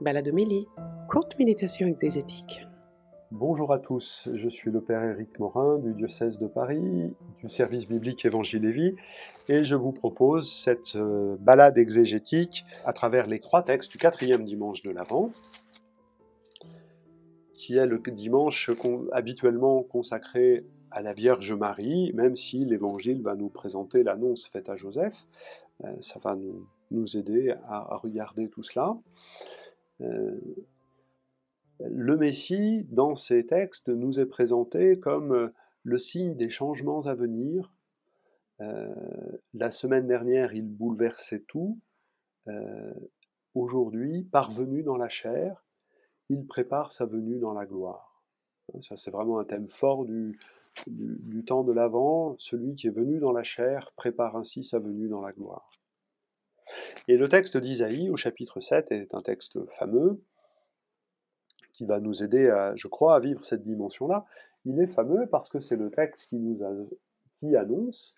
Baladomélie, courte méditation exégétique. Bonjour à tous, je suis le Père Éric Morin du diocèse de Paris, du service biblique Évangile et Vie, et je vous propose cette euh, balade exégétique à travers les trois textes du quatrième dimanche de l'Avent, qui est le dimanche habituellement consacré à la Vierge Marie, même si l'Évangile va nous présenter l'annonce faite à Joseph. Euh, ça va nous, aider à, regarder tout cela. Euh, le Messie, dans ces textes, nous est présenté comme euh, le signe des changements à venir. la semaine dernière, il bouleversait tout. Aujourd'hui, parvenu dans la chair, il prépare sa venue dans la gloire. Ça, c'est vraiment un thème fort du, du, temps de l'Avent, celui qui est venu dans la chair prépare ainsi sa venue dans la gloire. Et le texte d'Isaïe au chapitre 7 est un texte fameux qui va nous aider, à, je crois, à vivre cette dimension-là. Il est fameux parce que c'est le texte qui nous annonce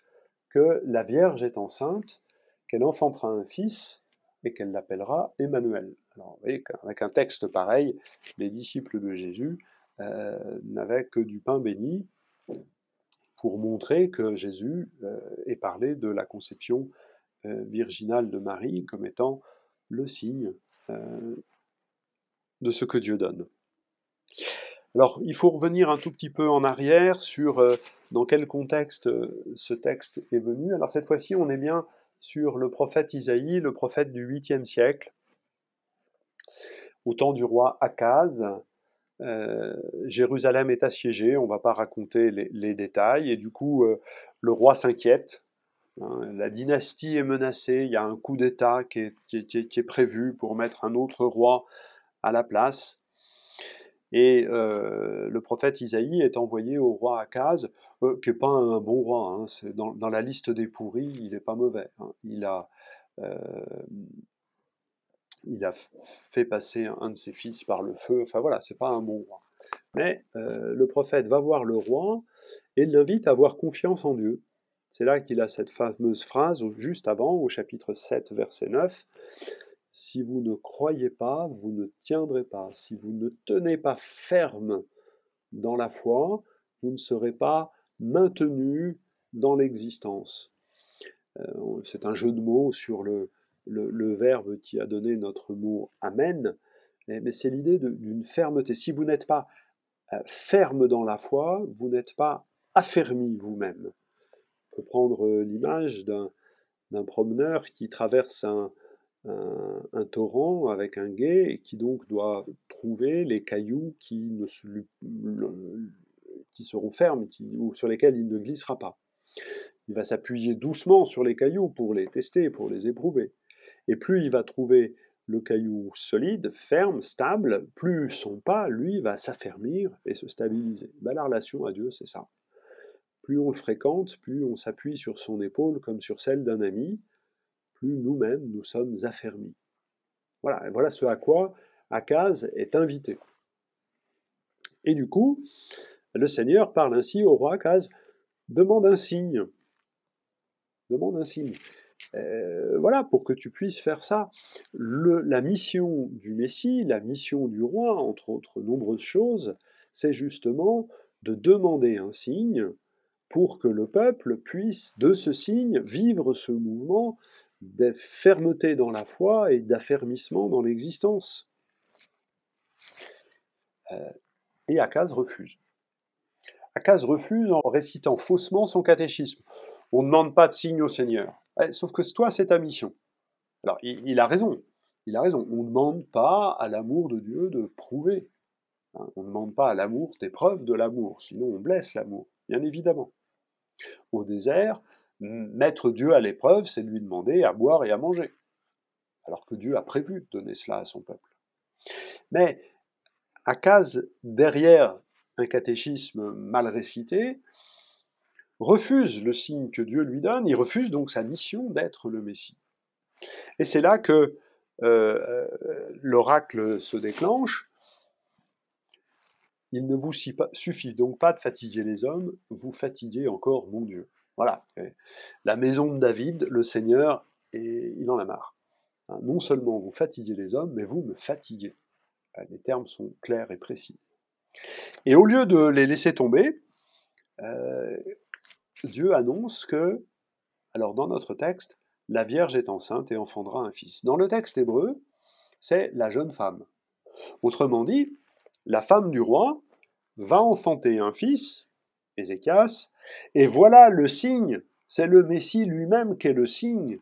que la Vierge est enceinte, qu'elle enfantera un fils et qu'elle l'appellera Emmanuel. Alors, vous voyez qu'avec un texte pareil, les disciples de Jésus euh, n'avaient que du pain béni pour montrer que Jésus euh, est parlé de la conception virginale de Marie comme étant le signe euh, de ce que Dieu donne. Alors, il faut revenir un tout petit peu en arrière sur dans quel contexte ce texte est venu. Alors, cette fois-ci, on est bien sur le prophète Isaïe, le prophète du 8e siècle, au temps du roi Akaz, euh, Jérusalem est assiégée, on ne va pas raconter les, détails, et du coup, euh, le roi s'inquiète. Hein, la dynastie est menacée, il y a un coup d'État qui est, prévu pour mettre un autre roi à la place. Et euh, le prophète Isaïe est envoyé au roi Akaz, qui n'est pas un bon roi, hein, dans, la liste des pourris, il n'est pas mauvais. Hein. il a il a fait passer un de ses fils par le feu. Enfin voilà, c'est pas un bon roi. Mais euh, le prophète va voir le roi et l'invite à avoir confiance en Dieu. C'est là qu'il a cette fameuse phrase juste avant, au chapitre 7, verset 9. Si vous ne croyez pas, vous ne tiendrez pas. Si vous ne tenez pas ferme dans la foi, vous ne serez pas maintenu dans l'existence. Euh, c'est un jeu de mots sur le, verbe qui a donné notre mot Amen, mais, c'est l'idée d'une fermeté. Si vous n'êtes pas euh, ferme dans la foi, vous n'êtes pas affermi vous-même. Prendre euh, l'image d'un promeneur qui traverse un, torrent avec un guet et qui donc doit trouver les cailloux qui seront fermes ou sur lesquels il ne glissera pas. Il va s'appuyer doucement sur les cailloux pour les tester, pour les éprouver. Et plus il va trouver le caillou solide, ferme, stable, plus son pas, lui, va s'affermir et se stabiliser. Ben, la relation à Dieu, c'est ça. Plus on le fréquente, plus on s'appuie sur son épaule comme sur celle d'un ami, plus nous-mêmes nous sommes affermis. Voilà, ce à quoi Akaz est invité. Et du coup, le Seigneur parle ainsi au roi Akaz, demande un signe. Demande un signe. Euh, voilà, pour que tu puisses faire ça. la mission du Messie, la mission du roi, entre autres nombreuses choses, c'est justement de demander un signe pour que le peuple puisse, de ce signe, vivre ce mouvement de fermeté dans la foi et d'affermissement dans l'existence. Euh, et Akaz refuse. Akaz refuse en récitant faussement son catéchisme. On ne demande pas de signe au Seigneur. Sauf que toi, c'est ta mission. Alors, il, a raison. Il a raison. On ne demande pas à l'amour de Dieu de prouver. Hein. on ne demande pas à l'amour des preuves de l'amour, sinon on blesse l'amour, bien évidemment. Au désert, mettre Dieu à l'épreuve, c'est lui demander à boire et à manger. Alors que Dieu a prévu de donner cela à son peuple. Mais case derrière un catéchisme mal récité, refuse le signe que Dieu lui donne, il refuse donc sa mission d'être le Messie. Et c'est là que euh, euh, l'oracle se déclenche. Il ne vous suffit donc pas de fatiguer les hommes, vous fatiguez encore mon Dieu. Voilà. La maison de David, le Seigneur, et il en a marre. Hein, non seulement vous fatiguez les hommes, mais vous me fatiguez. Euh, les termes sont clairs et précis. Et au lieu de les laisser tomber, euh, Dieu annonce que, alors dans notre texte, la Vierge est enceinte et enfantera un fils. Dans le texte hébreu, c'est la jeune femme. Autrement dit, la femme du roi va enfanter un fils, Ézéchias, et voilà le signe, c'est le Messie lui-même qui est le signe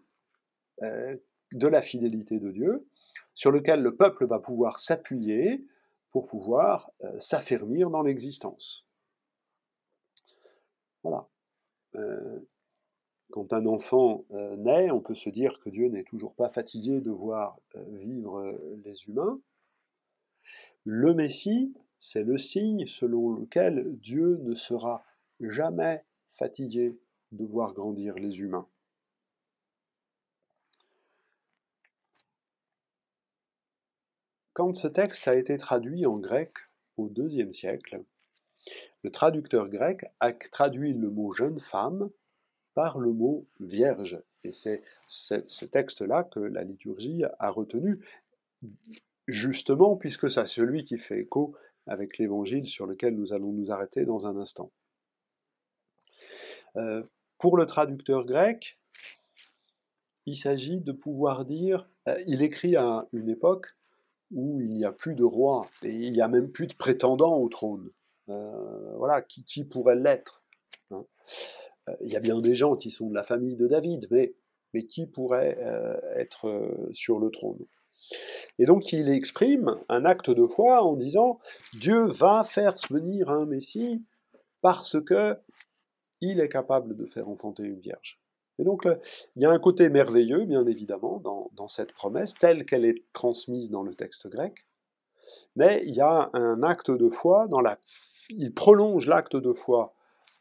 euh, de la fidélité de Dieu, sur lequel le peuple va pouvoir s'appuyer pour pouvoir euh, s'affermir dans l'existence. Voilà. Euh, quand un enfant naît, on peut se dire que Dieu n'est toujours pas fatigué de voir vivre les humains. Le Messie, c'est le signe selon lequel Dieu ne sera jamais fatigué de voir grandir les humains. Quand ce texte a été traduit en grec au IIe siècle, le traducteur grec a traduit le mot jeune femme par le mot vierge. Et c'est ce texte-là que la liturgie a retenu, justement puisque c'est celui qui fait écho avec l'évangile sur lequel nous allons nous arrêter dans un instant. Euh, pour le traducteur grec, il s'agit de pouvoir dire, euh, il écrit à une époque où il n'y a plus de roi et il n'y a même plus de prétendant au trône. Euh, voilà, qui, pourrait l'être hein. Il y a bien des gens qui sont de la famille de David, mais, qui pourrait être sur le trône Et donc il exprime un acte de foi en disant Dieu va faire venir un Messie parce que il est capable de faire enfanter une vierge. Et donc, il y a un côté merveilleux, bien évidemment, dans, cette promesse, telle qu'elle est transmise dans le texte grec, mais il y a un acte de foi, dans la, il prolonge l'acte de foi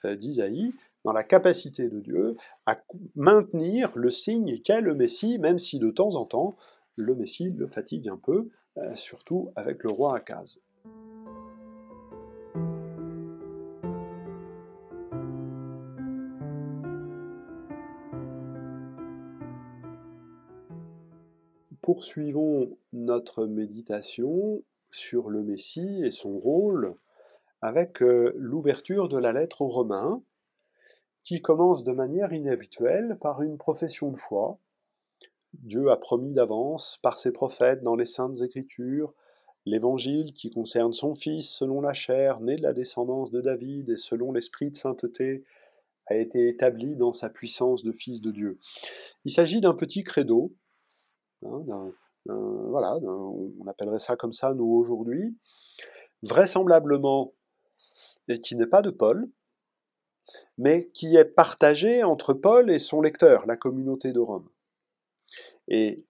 euh, d'Isaïe dans la capacité de Dieu à maintenir le signe qu'est le Messie, même si de temps en temps, le Messie le fatigue un peu, euh, surtout avec le roi Akaz. poursuivons notre méditation sur le Messie et son rôle avec euh, l'ouverture de la lettre aux Romains, qui commence de manière inhabituelle par une profession de foi. Dieu a promis d'avance, par ses prophètes dans les saintes écritures, l'évangile qui concerne son Fils selon la chair, né de la descendance de David et selon l'esprit de sainteté, a été établi dans sa puissance de Fils de Dieu. Il s'agit d'un petit credo Hein, voilà, on appellerait ça comme ça, nous, aujourd'hui, vraisemblablement, et qui n'est pas de Paul, mais qui est partagé entre Paul et son lecteur, la communauté de Rome. Et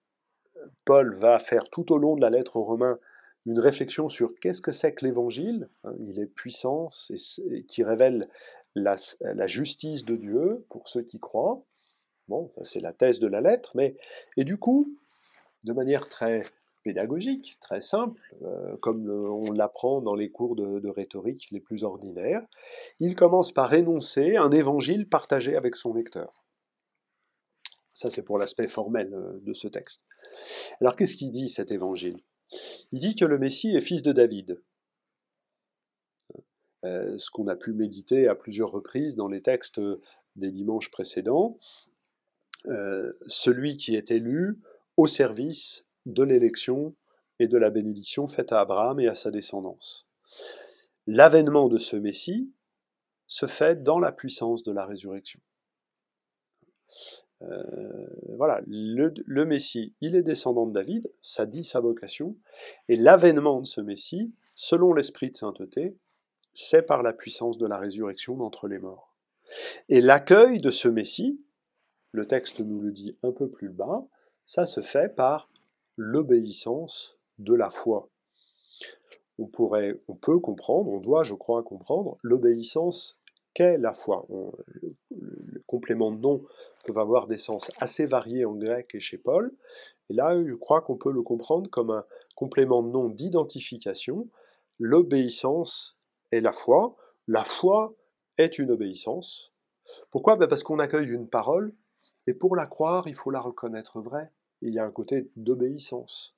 Paul va faire tout au long de la lettre aux Romains une réflexion sur qu'est-ce que c'est que l'évangile. Hein, il est puissance et, qui révèle la, justice de Dieu pour ceux qui croient. Bon, c'est la thèse de la lettre, mais et du coup, de manière très pédagogique, très simple, euh, comme on l'apprend dans les cours de, rhétorique les plus ordinaires, il commence par énoncer un évangile partagé avec son lecteur. Ça, c'est pour l'aspect formel euh, de ce texte. Alors, qu'est-ce qu'il dit cet évangile? Il dit que le Messie est fils de David. Euh, ce qu'on a pu méditer à plusieurs reprises dans les textes des dimanches précédents. celui qui est élu au service de l'élection et de la bénédiction faite à Abraham et à sa descendance. L'avènement de ce Messie se fait dans la puissance de la résurrection. Euh, voilà, le, Messie, il est descendant de David, ça dit sa vocation, et l'avènement de ce Messie, selon l'esprit de sainteté, c'est par la puissance de la résurrection d'entre les morts. Et l'accueil de ce Messie, le texte nous le dit un peu plus bas, ça se fait par l'obéissance de la foi. On, pourrait, on peut comprendre, on doit, je crois, comprendre l'obéissance qu'est la foi. Complément de nom peut avoir des sens assez variés en grec et chez Paul. Et là, je crois qu'on peut le comprendre comme un complément nom d'identification. L'obéissance est la foi. La foi est une obéissance. Pourquoi? Ben Parce qu'on accueille une parole, et pour la croire, il faut la reconnaître vraie. il y a un côté d'obéissance.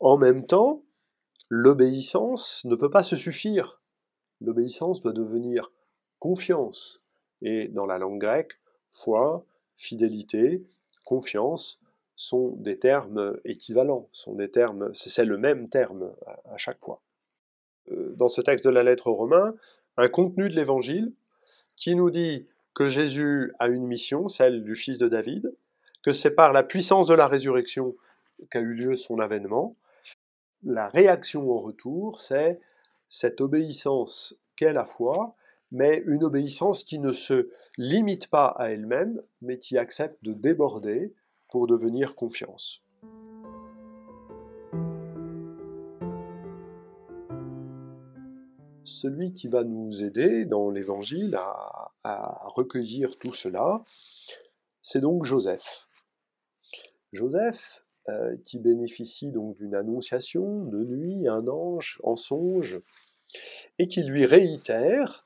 En même temps, l'obéissance ne peut pas se suffire. L'obéissance doit devenir confiance. Et dans la langue grecque, foi, fidélité, confiance sont des termes équivalents, sont des termes, c'est le même terme à, chaque fois. Euh, dans ce texte de la lettre aux Romains, un contenu de l'évangile qui nous dit que Jésus a une mission, celle du fils de David, que c'est par la puissance de la résurrection qu'a eu lieu son avènement. La réaction au retour, c'est cette obéissance qu'est la foi, mais une obéissance qui ne se limite pas à elle-même, mais qui accepte de déborder pour devenir confiance. Celui qui va nous aider dans l'Évangile à, recueillir tout cela, c'est donc Joseph. Joseph, euh, qui bénéficie donc d'une annonciation de nuit, un ange en songe, et qui lui réitère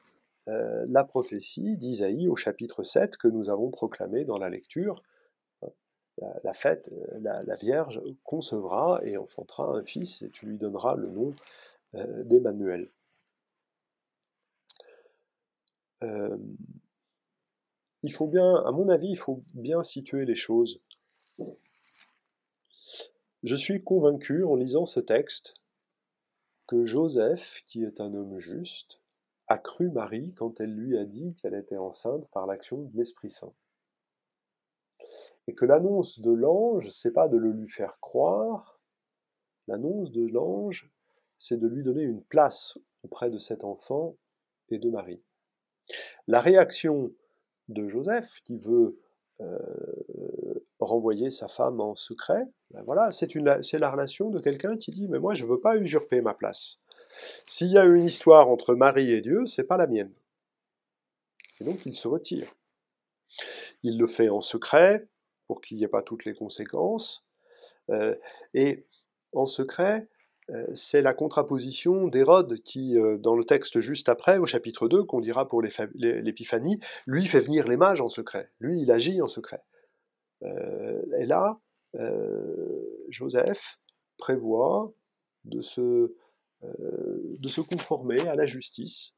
euh, la prophétie d'Isaïe au chapitre 7 que nous avons proclamé dans la lecture. La, fête, euh, la, Vierge concevra et enfantera un fils et tu lui donneras le nom euh, d'Emmanuel. il faut bien, à mon avis, il faut bien situer les choses. Je suis convaincu en lisant ce texte que Joseph, qui est un homme juste, a cru Marie quand elle lui a dit qu'elle était enceinte par l'action de l'Esprit Saint. Et que l'annonce de l'ange, c'est pas de le lui faire croire, l'annonce de l'ange, c'est de lui donner une place auprès de cet enfant et de Marie. La réaction de Joseph, qui veut euh, renvoyer sa femme en secret, ben voilà, c'est la relation de quelqu'un qui dit mais moi je ne veux pas usurper ma place. S'il y a une histoire entre Marie et Dieu, c'est pas la mienne. Et donc il se retire. Il le fait en secret pour qu'il n'y ait pas toutes les conséquences. Euh, et en secret, euh, c'est la contraposition d'Hérode qui, euh, dans le texte juste après, au chapitre 2, qu'on dira pour l'Épiphanie, lui fait venir les mages en secret. Lui, il agit en secret. et là, Joseph prévoit de se de se conformer à la justice.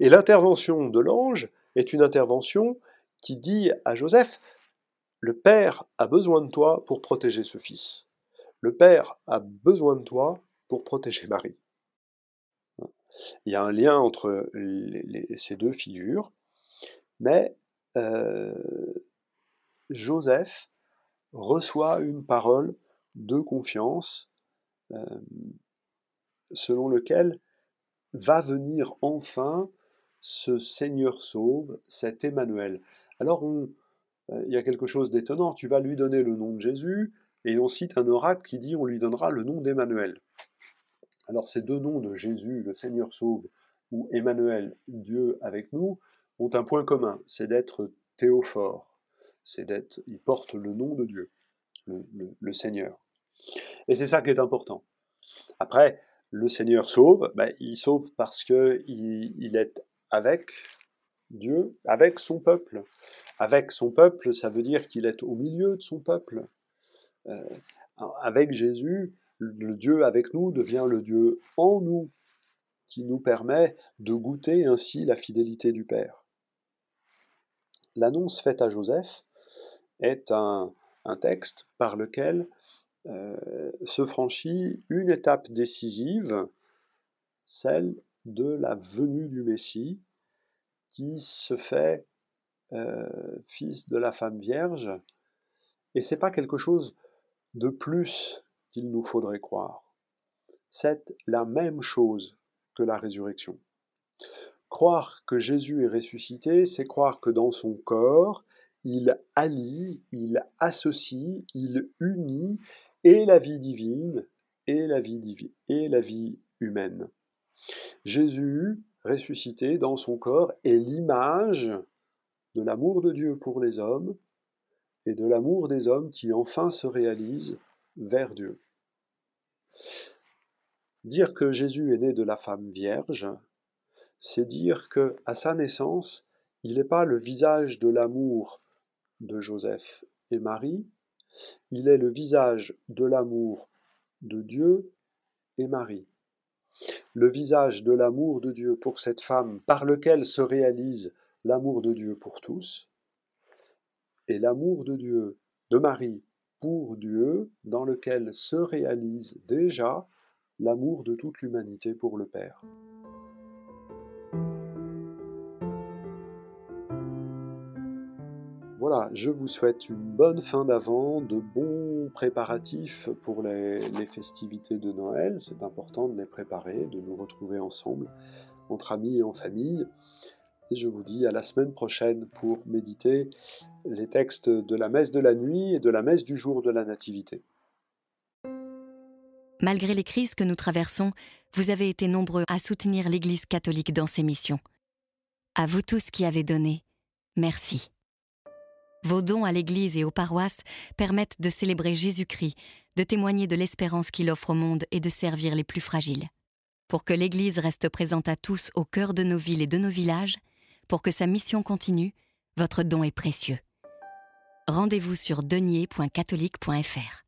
Et l'intervention de l'ange est une intervention qui dit à Joseph, le Père a besoin de toi pour protéger ce fils. Le Père a besoin de toi pour protéger Marie. Il y a un lien entre ces deux figures, mais euh, Joseph reçoit une parole de confiance euh, selon lequel va venir enfin ce Seigneur sauve, cet Emmanuel. Alors euh, il y a quelque chose d'étonnant, tu vas lui donner le nom de Jésus, et on cite un oracle qui dit on lui donnera le nom d'Emmanuel. Alors ces deux noms de Jésus, le Seigneur sauve, ou Emmanuel, Dieu avec nous, ont un point commun, c'est d'être théophore, c'est d'être, ils portent le nom de Dieu, le Seigneur. Et c'est ça qui est important. Après, le Seigneur sauve, ben, il sauve parce qu'il il est avec Dieu, avec son peuple. Avec son peuple, ça veut dire qu'il est au milieu de son peuple. Euh, avec Jésus, le Dieu avec nous devient le Dieu en nous, qui nous permet de goûter ainsi la fidélité du Père. L'annonce faite à Joseph est un texte par lequel se franchit une étape décisive, celle de la venue du Messie, qui se fait euh, fils de la femme vierge, et c'est pas quelque chose de plus qu'il nous faudrait croire. C'est la même chose que la résurrection. Croire que Jésus est ressuscité, c'est croire que dans son corps, il allie, il associe, il unit et la vie divine et la vie humaine. Jésus, ressuscité dans son corps, est l'image de l'amour de Dieu pour les hommes et de l'amour des hommes qui enfin se réalise vers Dieu. Dire que Jésus est né de la femme vierge, c'est dire que à sa naissance, il n'est pas le visage de l'amour de Joseph et Marie, Il est le visage de l'amour de Dieu et Marie. Le visage de l'amour de Dieu pour cette femme par lequel se réalise l'amour de Dieu pour tous, et l'amour de Dieu de Marie pour Dieu dans lequel se réalise déjà l'amour de toute l'humanité pour le Père. Voilà, je vous souhaite une bonne fin d'avant, de bons préparatifs pour les, festivités de Noël. C'est important de les préparer, de nous retrouver ensemble, entre amis et en famille. Et je vous dis à la semaine prochaine pour méditer les textes de la messe de la nuit et de la messe du jour de la Nativité. Malgré les crises que nous traversons, vous avez été nombreux à soutenir l'Église catholique dans ses missions. À vous tous qui avez donné, merci. Vos dons à l'Église et aux paroisses permettent de célébrer Jésus-Christ, de témoigner de l'espérance qu'il offre au monde et de servir les plus fragiles. Pour que l'Église reste présente à tous au cœur de nos villes et de nos villages, pour que sa mission continue, votre don est précieux. Rendez-vous sur denier.catholique.fr.